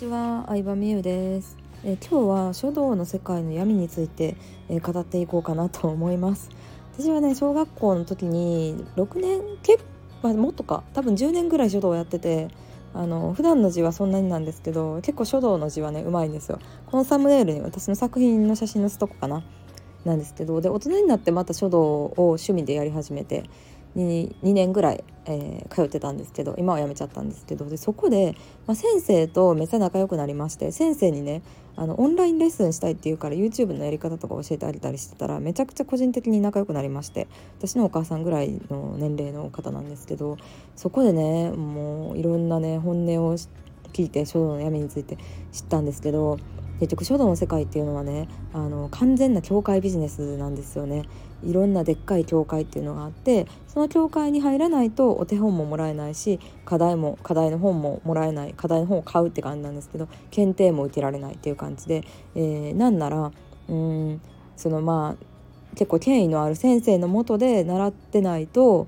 ちは、相葉美優です、え今日は書道の世界の闇について、え語っていこうかなと思います。私はね小学校の時に6年結構もっとか多分10年ぐらい書道をやっててあの普段の字はそんなになんですけど結構書道の字はねうまいんですよ。このサムネイルに私の作品の写真載せとこかななんですけどで大人になってまた書道を趣味でやり始めて 2, 2年ぐらい、えー、通ってたんですけど今は辞めちゃったんですけどでそこで、まあ、先生とめっちゃ仲良くなりまして先生にねあのオンラインレッスンしたいっていうから YouTube のやり方とか教えてあげたりしてたらめちゃくちゃ個人的に仲良くなりまして私のお母さんぐらいの年齢の方なんですけどそこでねもういろんなね本音を聞いて書道の闇について知ったんですけど結局書道の世界っていうのはねあの完全な教会ビジネスなんですよね。いろんなでっかい教会っていうのがあってその教会に入らないとお手本ももらえないし課題も課題の本ももらえない課題の本を買うって感じなんですけど検定も受けられないっていう感じで、えー、なんならうんそのまあ結構権威のある先生のもとで習ってないと、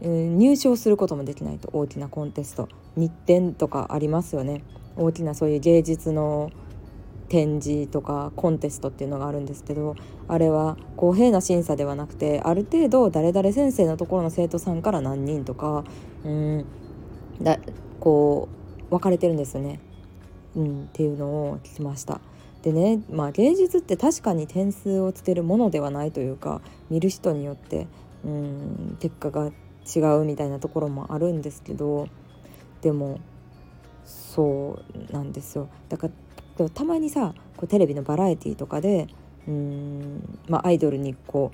えー、入賞することもできないと。大きなコンテスト。日展とかありますよね。大きなそういう芸術の展示とかコンテストっていうのがあるんですけどあれは公平な審査ではなくてある程度誰々先生のところの生徒さんから何人とかうんだこう分かれてるんですよね、うん、っていうのを聞きました。でね、まあ、芸術って確かに点数をつけるものではないというか見る人によってうん結果が違うみたいなところもあるんですけどでもそうなんですよだからでもたまにさこうテレビのバラエティーとかでうん、まあ、アイドルにこ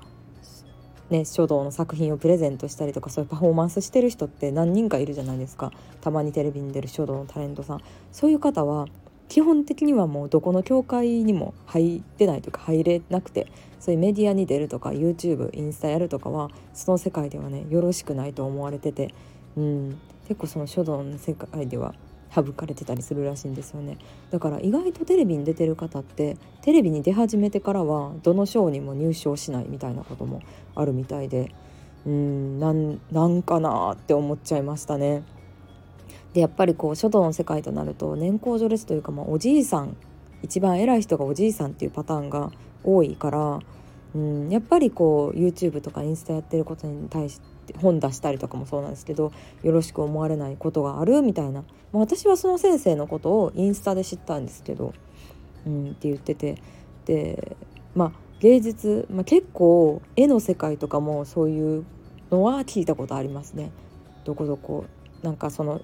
う、ね、書道の作品をプレゼントしたりとかそういうパフォーマンスしてる人って何人かいるじゃないですか。たまにテレビに出る書道のタレントさん。そういう方は基本的にはもうどこの教会にも入ってないというか入れなくてそういうメディアに出るとか YouTube インスタやるとかはその世界ではねよろしくないと思われてて、うん、結構その書道の世界では省かれてたりするらしいんですよねだから意外とテレビに出てる方ってテレビに出始めてからはどの賞にも入賞しないみたいなこともあるみたいでうんなんなんかなって思っちゃいましたね。でやっぱりこう書道の世界となると年功序列というか、まあ、おじいさん一番偉い人がおじいさんっていうパターンが多いからうんやっぱりこう YouTube とかインスタやってることに対して本出したりとかもそうなんですけどよろしく思われないことがあるみたいな、まあ、私はその先生のことをインスタで知ったんですけど、うん、って言っててでまあ芸術、まあ、結構絵の世界とかもそういうのは聞いたことありますね。どこどこなんかその、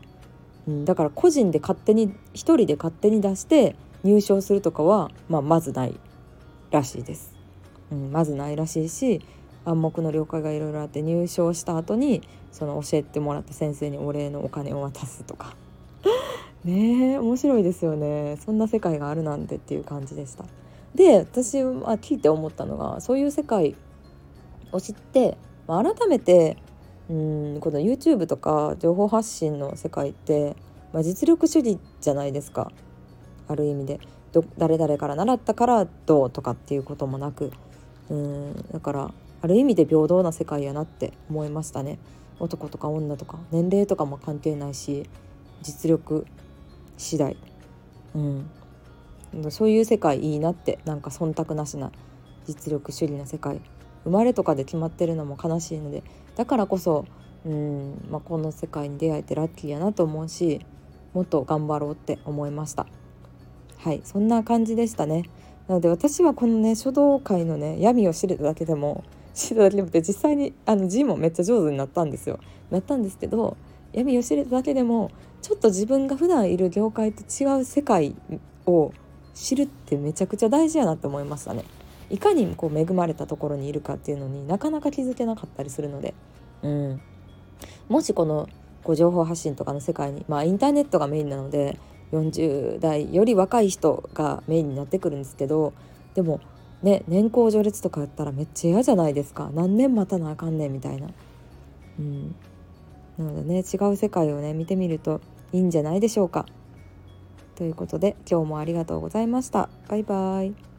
うん、だから個人で勝手に一人で勝手に出して入賞するとかは、まあ、まずないらしいです。うん、まずないらしいし暗黙の了解がいろいろあって入賞した後にその教えてもらった先生にお礼のお金を渡すとか。ねえ面白いですよね。そんな世界があるなんてっていう感じでした。で私は聞いて思ったのがそういう世界を知って、まあ、改めてうんこの YouTube とか情報発信の世界って、まあ、実力主義じゃないですか。ある意味で。誰々から習ったからどうとかっていうこともなく。うんだからある意味で平等な世界やなって思いましたね。男とか女とか。年齢とかも関係ないし実力次第。うん。そういう世界いいなってなんか忖度なしな実力主義な世界。生まれとかで決まってるのも悲しいのでだからこそうん、まあ、この世界に出会えてラッキーやなと思うしもっと頑張ろうって思いました。はい。そんな感じでしたね。なので私はこのね書道界のね闇を知れただけでもしてただけで実際にあの字もめっちゃ上手になったんですよ。なったんですけど闇を知れただけでもちょっと自分が普段いる業界と違う世界を知るってめちゃくちゃ大事やなって思いましたね。いかにこう恵まれたところにいるかっていうのになかなか気づけなかったりするので、うん、もしこのこう情報発信とかの世界にまあインターネットがメインなので40代より若い人がメインになってくるんですけどでもね年功序列とかやったらめっちゃ嫌じゃないですか何年待たなあかんねんみたいな。うんなのでね違う世界をね見てみるといいんじゃないでしょうか。ということで今日もありがとうございました。バイバイ。